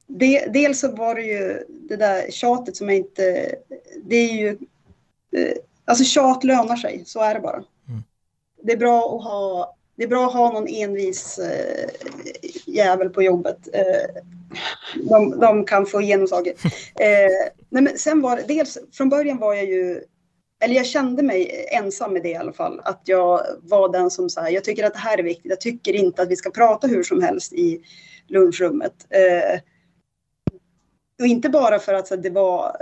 det, dels så var det ju det där tjatet som jag inte... Det är ju... Eh, alltså tjat lönar sig, så är det bara. Mm. Det är bra att ha det är bra att ha någon envis eh, jävel på jobbet. Eh, de, de, kan få genomslag. Eh, nej men sen var det, dels från början var jag ju, eller jag kände mig ensam med det i alla fall, att jag var den som sa, jag tycker att det här är viktigt, jag tycker inte att vi ska prata hur som helst i lunchrummet. Eh, och inte bara för att så, det var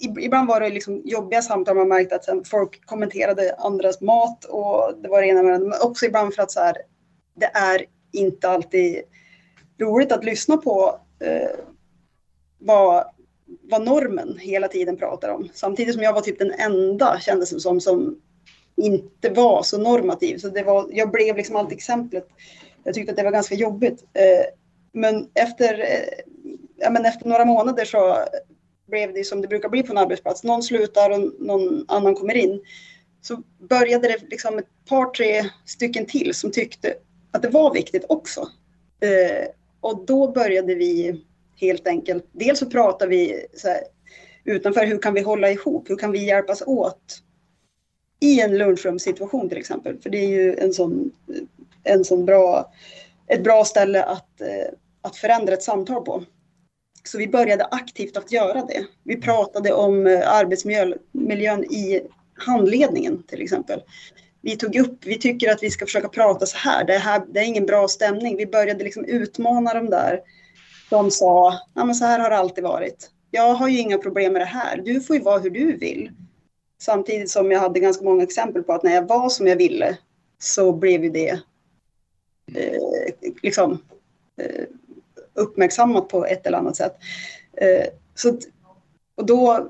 eh, ibland var det liksom jobbiga samtal, man märkte att folk kommenterade andras mat och det var det ena med det men också ibland för att så här, det är inte alltid roligt att lyssna på eh, vad, vad normen hela tiden pratar om. Samtidigt som jag var typ den enda, kändes det som, som inte var så normativ. Så det var, jag blev liksom alltid exemplet. Jag tyckte att det var ganska jobbigt. Eh, men efter, eh, ja, men efter några månader så blev det som det brukar bli på en arbetsplats. Någon slutar och någon annan kommer in. Så började det liksom ett par, tre stycken till som tyckte att det var viktigt också. Eh, och då började vi helt enkelt, dels så pratar vi så här, utanför hur kan vi hålla ihop, hur kan vi hjälpas åt i en lunchrumssituation till exempel. För det är ju en sån, en sån bra, ett bra ställe att, eh, att förändra ett samtal på. Så vi började aktivt att göra det. Vi pratade om eh, arbetsmiljön i handledningen till exempel. Vi tog upp, vi tycker att vi ska försöka prata så här, det, här, det är ingen bra stämning. Vi började liksom utmana de där. De sa, ja men så här har det alltid varit. Jag har ju inga problem med det här, du får ju vara hur du vill. Samtidigt som jag hade ganska många exempel på att när jag var som jag ville så blev ju det eh, liksom eh, uppmärksammat på ett eller annat sätt. Eh, så, och då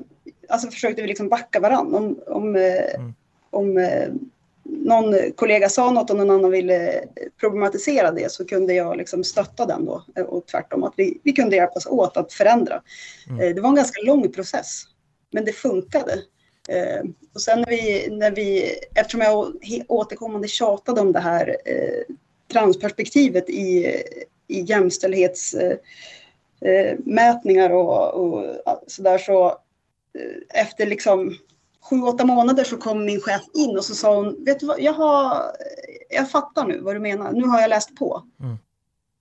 alltså, försökte vi liksom backa varandra. Om, om, eh, mm. om eh, någon kollega sa något och någon annan ville problematisera det så kunde jag liksom stötta den då och tvärtom att vi, vi kunde hjälpas åt att förändra. Mm. Det var en ganska lång process, men det funkade. och sen när vi, när vi, eftersom jag återkommande tjatade om det här transperspektivet i, i jämställdhetsmätningar och, och sådär så eh, efter liksom sju, åtta månader så kom min chef in och så sa hon, vet du vad, jag, har, jag fattar nu vad du menar, nu har jag läst på. Mm.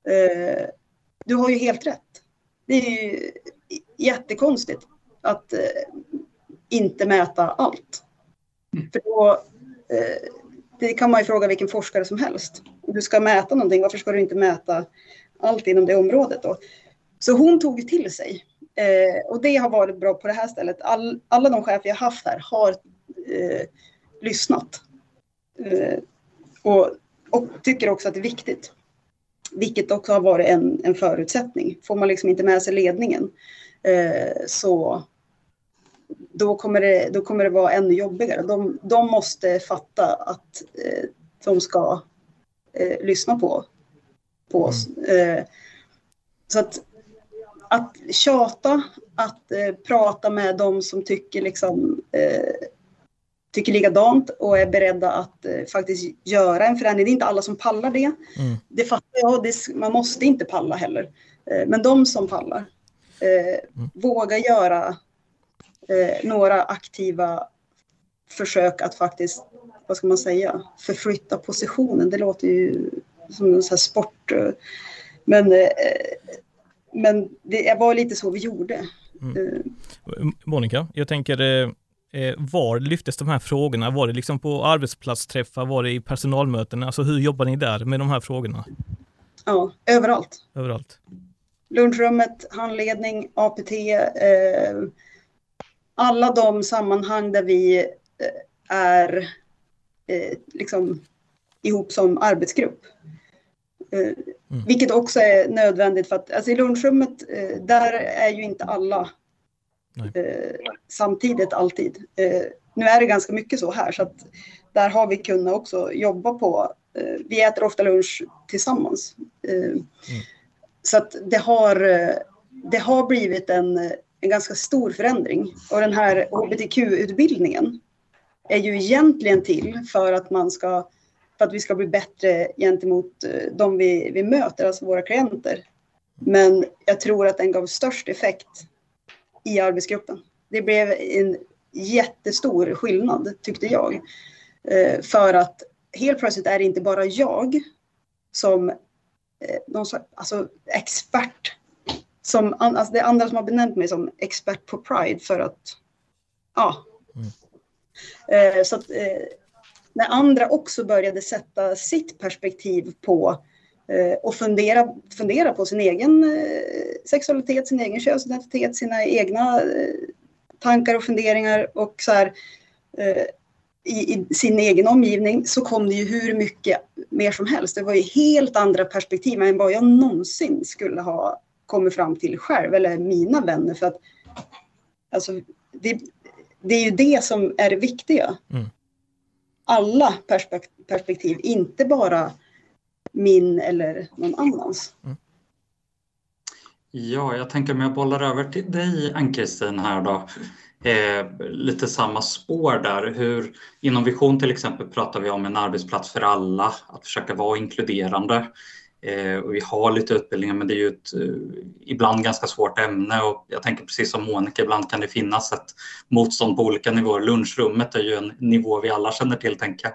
Uh, du har ju helt rätt. Det är ju jättekonstigt att uh, inte mäta allt. Mm. För då, uh, det kan man ju fråga vilken forskare som helst. Om du ska mäta någonting, varför ska du inte mäta allt inom det området då? Så hon tog till sig. Eh, och det har varit bra på det här stället. All, alla de chefer jag haft här har eh, lyssnat. Eh, och, och, tycker också att det är viktigt. Vilket också har varit en, en förutsättning. Får man liksom inte med sig ledningen eh, så då kommer, det, då kommer det vara ännu jobbigare. De, de måste fatta att eh, de ska eh, lyssna på, på oss. Mm. Så att, att tjata, att eh, prata med de som tycker, liksom, eh, tycker likadant och är beredda att eh, faktiskt göra en förändring. Det är inte alla som pallar det. Mm. Det fattar jag, det, man måste inte palla heller. Eh, men de som pallar, mm. våga göra några aktiva försök att faktiskt vad ska man säga, förflytta positionen. Det låter ju som en sån sport. Eh, men, eh, men det var lite så vi gjorde. Mm. Eh. Monica, jag tänker var lyftes de här frågorna? Var det liksom på arbetsplatsträffar? Var det i personalmöten? Alltså hur jobbar ni där med de här frågorna? Ja, överallt. Överallt. Lunchrummet, handledning, APT, eh, alla de sammanhang där vi eh, är eh, liksom ihop som arbetsgrupp. Eh, mm. Vilket också är nödvändigt för att alltså i lunchrummet, eh, där är ju inte alla eh, samtidigt alltid. Eh, nu är det ganska mycket så här så att där har vi kunnat också jobba på, eh, vi äter ofta lunch tillsammans. Eh, mm. Så att det har, det har blivit en, en ganska stor förändring och den här hbtq-utbildningen är ju egentligen till för att man ska för att vi ska bli bättre gentemot eh, de vi, vi möter, alltså våra klienter. Men jag tror att den gav störst effekt i arbetsgruppen. Det blev en jättestor skillnad, tyckte jag. Eh, för att helt plötsligt är det inte bara jag som eh, någon slags, alltså expert. Som, alltså det är andra som har benämnt mig som expert på Pride för att, ja. Mm. Så att när andra också började sätta sitt perspektiv på eh, och fundera, fundera på sin egen eh, sexualitet, sin egen könsidentitet, sina egna eh, tankar och funderingar och så här, eh, i, i, sin egen omgivning så kom det ju hur mycket mer som helst. Det var ju helt andra perspektiv än vad jag någonsin skulle ha kommit fram till själv eller mina vänner. För att, alltså, det, det är ju det som är det viktiga. Mm alla perspektiv, inte bara min eller någon annans. Mm. Ja, jag tänker om jag bollar över till dig Ann-Kristin här då. Eh, lite samma spår där. Hur, inom Vision till exempel pratar vi om en arbetsplats för alla, att försöka vara inkluderande. Eh, och vi har lite utbildningar men det är ju ett eh, ibland ganska svårt ämne och jag tänker precis som Monica, ibland kan det finnas ett motstånd på olika nivåer. Lunchrummet är ju en nivå vi alla känner till, tänker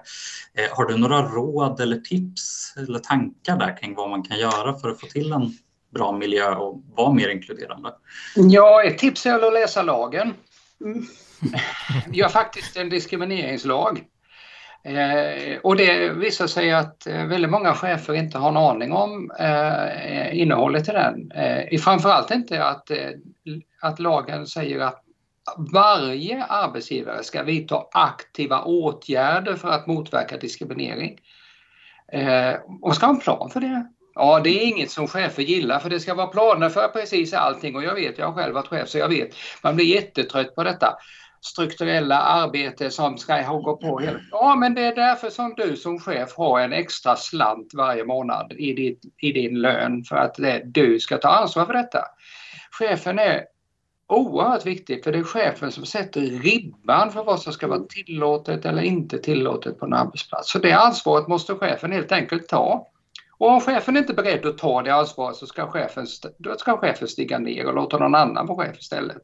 eh, Har du några råd eller tips eller tankar där kring vad man kan göra för att få till en bra miljö och vara mer inkluderande? Ja, ett tips är att läsa lagen. Mm. Vi har faktiskt en diskrimineringslag Eh, och det visar sig att eh, väldigt många chefer inte har en aning om eh, innehållet i den. Eh, framförallt inte att, eh, att lagen säger att varje arbetsgivare ska vidta aktiva åtgärder för att motverka diskriminering. Eh, och ska ha en plan för det. Ja, det är inget som chefer gillar för det ska vara planer för precis allting och jag vet, jag har själv varit chef så jag vet, man blir jättetrött på detta strukturella arbete som ska gå på. Ja, men det är därför som du som chef har en extra slant varje månad i, ditt, i din lön för att det, du ska ta ansvar för detta. Chefen är oerhört viktig för det är chefen som sätter ribban för vad som ska vara tillåtet eller inte tillåtet på en arbetsplats. Så det ansvaret måste chefen helt enkelt ta. Och om chefen inte är beredd att ta det ansvaret så ska chefen, då ska chefen stiga ner och låta någon annan vara chef istället.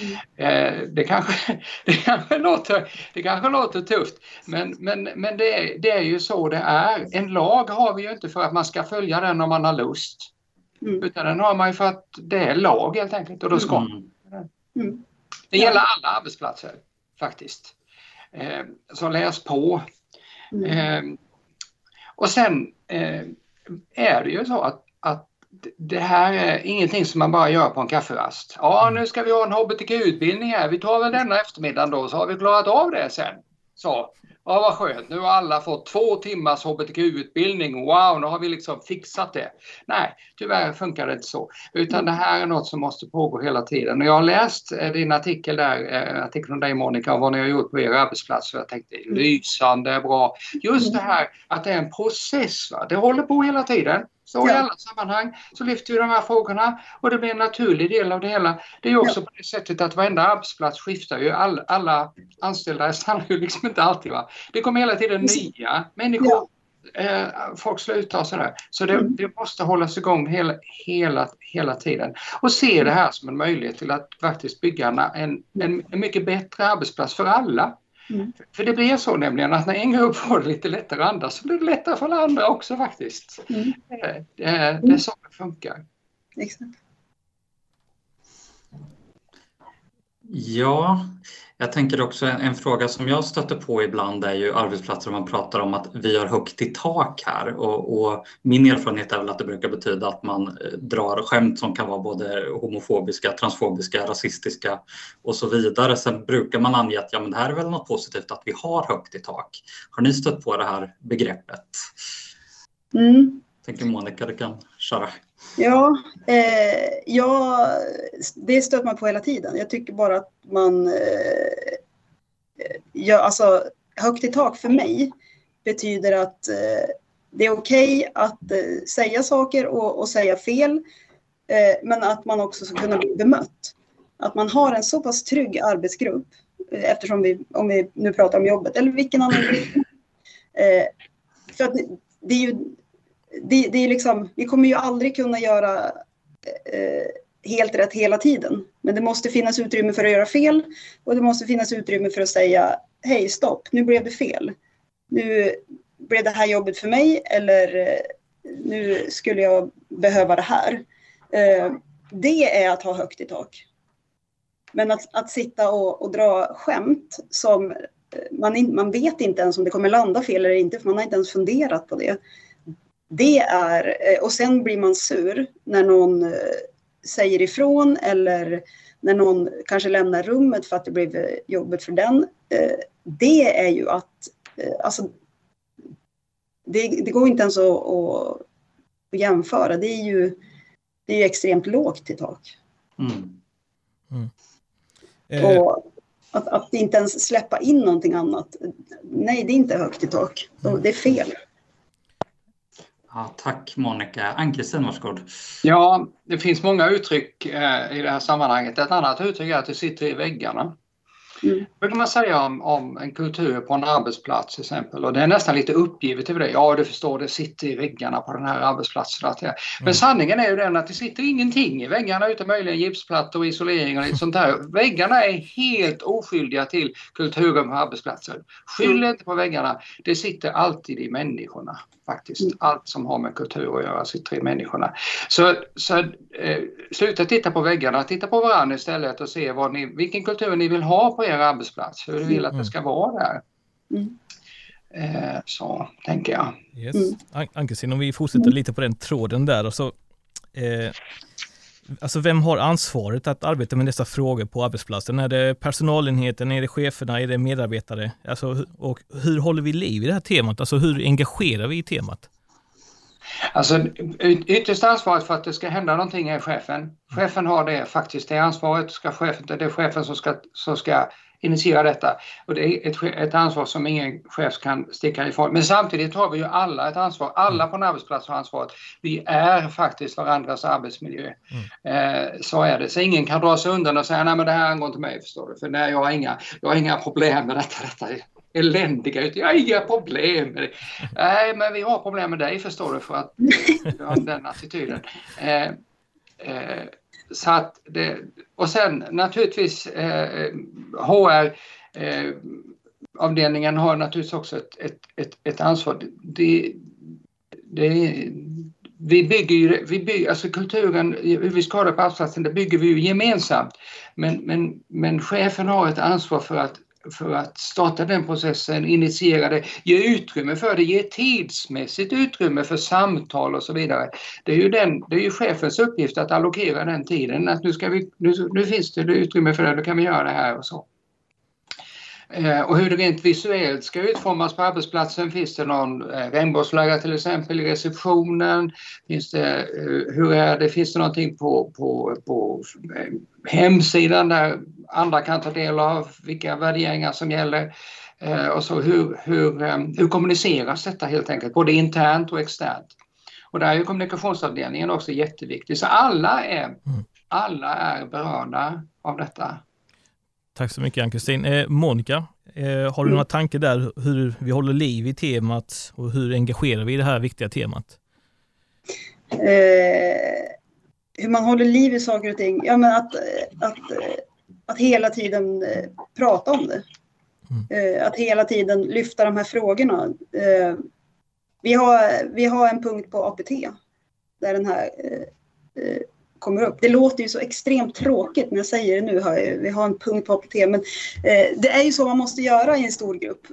Mm. Eh, det, kanske, det, kanske låter, det kanske låter tufft men, men, men det, är, det är ju så det är. En lag har vi ju inte för att man ska följa den om man har lust. Mm. Utan den har man ju för att det är lag helt enkelt och då ska mm. mm. Det gäller alla arbetsplatser faktiskt. Eh, så läs på. Mm. Eh, och sen eh, är det ju så att det här är ingenting som man bara gör på en kafferast. Ja, nu ska vi ha en hbtq-utbildning här. Vi tar väl denna eftermiddag då så har vi klarat av det sen. Så, ja vad skönt. Nu har alla fått två timmars hbtq-utbildning. Wow, nu har vi liksom fixat det. Nej, tyvärr funkar det inte så. Utan det här är något som måste pågå hela tiden. Och jag har läst eh, din artikel där, eh, artikeln från dig Monica, om vad ni har gjort på er arbetsplats. Och jag tänkte lysande bra. Just det här att det är en process. Va? Det håller på hela tiden. Så ja. i alla sammanhang så lyfter vi de här frågorna och det blir en naturlig del av det hela. Det är också ja. på det sättet att varenda arbetsplats skiftar ju. All, alla anställda stannar ju liksom inte alltid. Va? Det kommer hela tiden nya människor. Ja. Eh, folk slutar och sådär. Så det, mm. det, måste hållas igång hela, hela, hela tiden. Och se det här som en möjlighet till att faktiskt bygga en, en, en mycket bättre arbetsplats för alla. Mm. För det blir så nämligen att när en grupp får det lite lättare att andas så blir det lättare för alla andra också faktiskt. Mm. Det, det, är, det är så det funkar. Exakt. Ja, jag tänker också en, en, fråga som jag stöter på ibland är ju arbetsplatser där man pratar om att vi har högt i tak här och, och, min erfarenhet är väl att det brukar betyda att man eh, drar skämt som kan vara både homofobiska, transfobiska, rasistiska och så vidare. Sen brukar man ange att ja, men det här är väl något positivt att vi har högt i tak. Har ni stött på det här begreppet? Mm. Tänker Monica, du kan köra. Ja, eh, ja, det stöter man på hela tiden. Jag tycker bara att man... Eh, ja, alltså, högt i tak för mig betyder att eh, det är okej okay att eh, säga saker och, och säga fel, eh, men att man också ska kunna bli bemött. Att man har en så pass trygg arbetsgrupp, eh, eftersom vi, om vi nu pratar om jobbet, eller vilken annan grupp. Eh, för att det är ju det, det är liksom, vi kommer ju aldrig kunna göra eh, helt rätt hela tiden. Men det måste finnas utrymme för att göra fel och det måste finnas utrymme för att säga hej stopp, nu blev det fel. Nu blev det här jobbet för mig eller eh, nu skulle jag behöva det här. Eh, det är att ha högt i tak. Men att, att sitta och, och dra skämt som eh, man, in, man vet inte ens om det kommer landa fel eller inte, för man har inte ens funderat på det. Det är, eh, och sen blir man sur när någon eh, säger ifrån eller när någon kanske lämnar rummet för att det blev eh, jobbigt för den. Det är ju att, alltså, det, det går inte ens att, att, jämföra. Det är ju, det är extremt lågt i tak. Mm. Mm. Och att, att inte ens släppa in någonting annat. Nej, det är inte högt i tak. Det är fel. Ja, tack Monica. Ann-Kristin, varsågod. Ja, det finns många uttryck eh, i det här sammanhanget. Ett annat uttryck är att det sitter i väggarna. Mm. Vad kan man säga om, om, en kultur på en arbetsplats till exempel? Och det är nästan lite uppgivet över det. Ja, du förstår, det sitter i väggarna på den här arbetsplatsen. Men mm. sanningen är ju den att det sitter ingenting i väggarna utom möjligen gipsplattor och isolering och lite sånt där. Väggarna är helt oskyldiga till kulturen på arbetsplatsen. Skyll mm. inte på väggarna. Det sitter alltid i människorna faktiskt. Mm. Allt som har med kultur att göra sitter i människorna. Så, så eh, sluta titta på väggarna, titta på varandra istället och se vad ni, vilken kultur ni vill ha på er arbetsplats, hur du vill att det mm. ska vara där. Mm. Eh, så tänker jag. Yes. Mm. Ann-Kristin, om vi fortsätter lite på den tråden där och så eh, Alltså vem har ansvaret att arbeta med dessa frågor på arbetsplatsen? Är det personalenheten, är det cheferna, är det medarbetare? Alltså, och hur håller vi liv i det här temat? Alltså hur engagerar vi i temat? Alltså ytterst ansvaret för att det ska hända någonting är chefen. Chefen har det faktiskt, det ansvaret. Ska chefen, det är chefen som ska, som ska initiera detta. Och det är ett, ett ansvar som ingen chef kan sticka ifrån. Men samtidigt har vi ju alla ett ansvar. Alla på en arbetsplats har ansvaret. Vi är faktiskt varandras arbetsmiljö. Mm. Eh, så är det. Så ingen kan dra sig undan och säga nej men det här angår inte mig förstår du. För nej, jag har inga, jag har inga problem med detta. detta eländiga ut. Jag har inga problem med det. Nej, men vi har problem med dig förstår du för att du har den attityden. Eh, eh, så att det, och sen naturligtvis eh, HR eh, avdelningen har naturligtvis också ett, ett, ett, ett ansvar. Det, det, vi bygger ju, vi bygger, alltså kulturen, hur vi ska ha det på arbetsplatsen, det bygger vi ju gemensamt. Men, men, men chefen har ett ansvar för att för att starta den processen, initiera det, ge utrymme för det, ge tidsmässigt utrymme för samtal och så vidare. Det är ju, den, det är ju chefens uppgift att allokera den tiden, att nu, ska vi, nu, nu finns det utrymme för det, nu kan vi göra det här och så. Eh, och hur det rent visuellt ska utformas på arbetsplatsen. Finns det någon eh, regnbågsflagga till exempel i receptionen? Finns det, eh, hur är det, finns det någonting på, på, på hemsidan där andra kan ta del av vilka värderingar som gäller? Och så hur, hur, hur kommuniceras detta helt enkelt, både internt och externt? Och där är kommunikationsavdelningen också jätteviktig. Så alla är, mm. alla är berörda av detta. Tack så mycket Ann-Kristin. Eh, Monica, eh, har du mm. några tankar där hur vi håller liv i temat och hur engagerar vi i det här viktiga temat? Eh, hur man håller liv i saker och ting? Ja, men att, att, att hela tiden eh, prata om det. Mm. Eh, att hela tiden lyfta de här frågorna. Eh, vi, har, vi har en punkt på APT där den här kommer upp. Det låter ju så extremt tråkigt när jag säger det nu. Vi har en punkt på APT, men det är ju så man måste göra i en stor grupp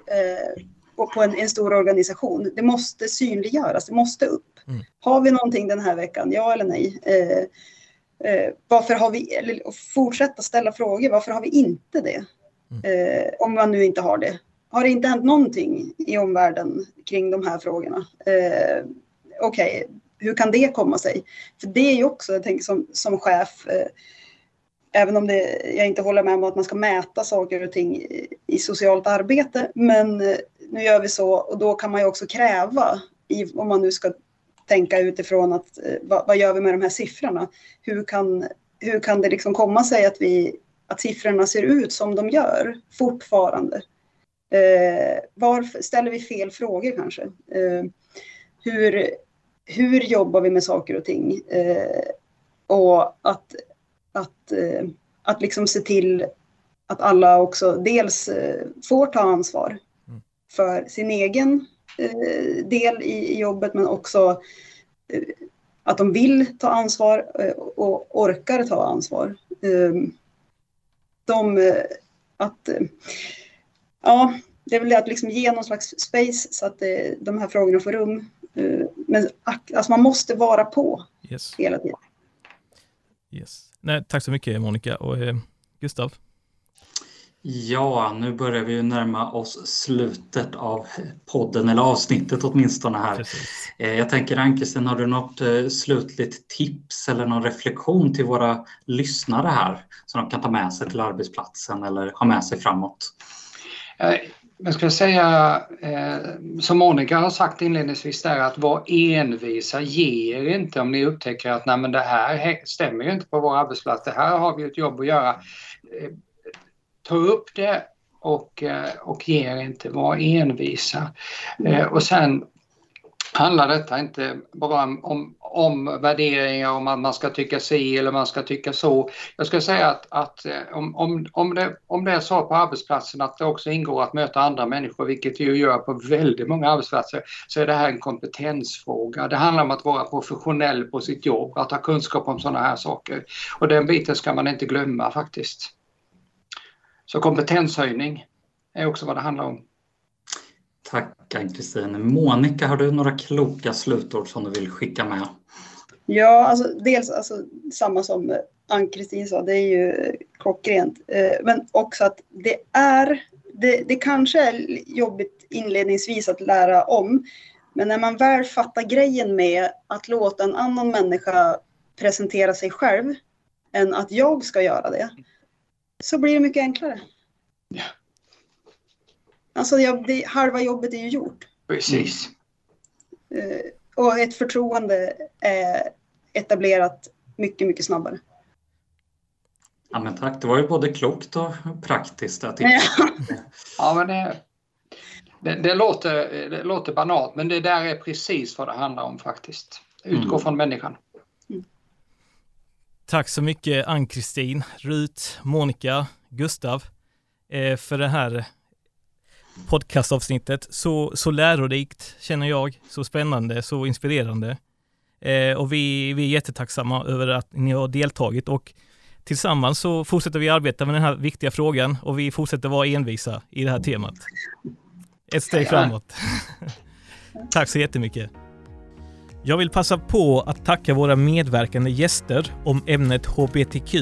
och på en, en, stor organisation. Det måste synliggöras, det måste upp. Mm. Har vi någonting den här veckan, ja eller nej? Eh, varför har vi, eller fortsätta ställa frågor, varför har vi inte det? Mm. Eh, om man nu inte har det. Har det inte hänt någonting i omvärlden kring de här frågorna? Eh, Okej, okay, hur kan det komma sig? För det är ju också, jag tänker som, som chef, eh, även om det, jag inte håller med om att man ska mäta saker och ting i, i socialt arbete, men eh, nu gör vi så och då kan man ju också kräva, i, om man nu ska tänka utifrån att eh, vad, vad, gör vi med de här siffrorna? Hur kan, hur kan det liksom komma sig att, vi, att siffrorna ser ut som de gör fortfarande? Eh, varför ställer vi fel frågor kanske? Eh, hur, hur jobbar vi med saker och ting? Eh, och att, att, eh, att liksom se till att alla också dels eh, får ta ansvar mm. för sin egen del i, jobbet men också eh, att de vill ta ansvar eh, och orkar ta ansvar. de, att, ja, det är väl det att liksom ge någon slags space så att de här frågorna får rum Eh, men alltså man måste vara på yes. hela tiden. Yes. Nej, tack så mycket Monica och eh, Gustav. Ja, nu börjar vi ju närma oss slutet av podden, eller avsnittet åtminstone här. Eh, jag tänker Ann-Kristin, har du något eh, slutligt tips eller någon reflektion till våra lyssnare här som de kan ta med sig till arbetsplatsen eller ha med sig framåt? jag skulle säga, eh, som Monica har sagt inledningsvis där, att vara envisa ger inte om ni upptäcker att Nej, men det här stämmer ju inte på vår arbetsplats, det här har vi ett jobb att göra. Ta upp det och, eh, och ge er inte, var envisa. Eh, och sen handlar detta inte bara om, om värderingar, om att man ska tycka si eller man ska tycka så. Jag ska säga att, att eh, om, om, om, det, om det är så på arbetsplatsen att det också ingår att möta andra människor, vilket det ju gör på väldigt många arbetsplatser, så är det här en kompetensfråga. Det handlar om att vara professionell på sitt jobb, att ha kunskap om sådana här saker. Och den biten ska man inte glömma faktiskt. Så kompetenshöjning är också vad det handlar om. Tack Ann-Kristin. Monica, har du några kloka slutord som du vill skicka med? Ja, alltså, dels alltså, samma som Ann-Kristin sa, det är ju klockrent. Eh, men också att det är, det, det kanske är jobbigt inledningsvis att lära om, men när man väl fattar grejen med att låta en annan människa presentera sig själv än att jag ska göra det, så blir det mycket enklare. Ja. Alltså jag, det, halva jobbet är ju gjort. Precis. Mm. och ett förtroende är etablerat mycket, mycket snabbare. Ja, men tack, det var ju både klokt och praktiskt. Jag ja. ja, men det, det, det, låter, det låter banalt, men det där är precis vad det handlar om faktiskt. Utgå mm. från människan. Tack så mycket Ann-Kristin, Rut, Monica, Gustav eh, för det här podcastavsnittet. Så, så lärorikt känner jag, så spännande, så inspirerande. Eh, och vi, vi är jättetacksamma över att ni har deltagit och tillsammans så fortsätter vi arbeta med den här viktiga frågan och vi fortsätter vara envisa i det här temat. Ett steg framåt. Tack så jättemycket. Jag vill passa på att tacka våra medverkande gäster om ämnet HBTQ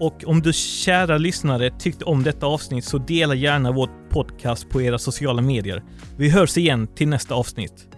och om du kära lyssnare tyckte om detta avsnitt så dela gärna vår podcast på era sociala medier. Vi hörs igen till nästa avsnitt.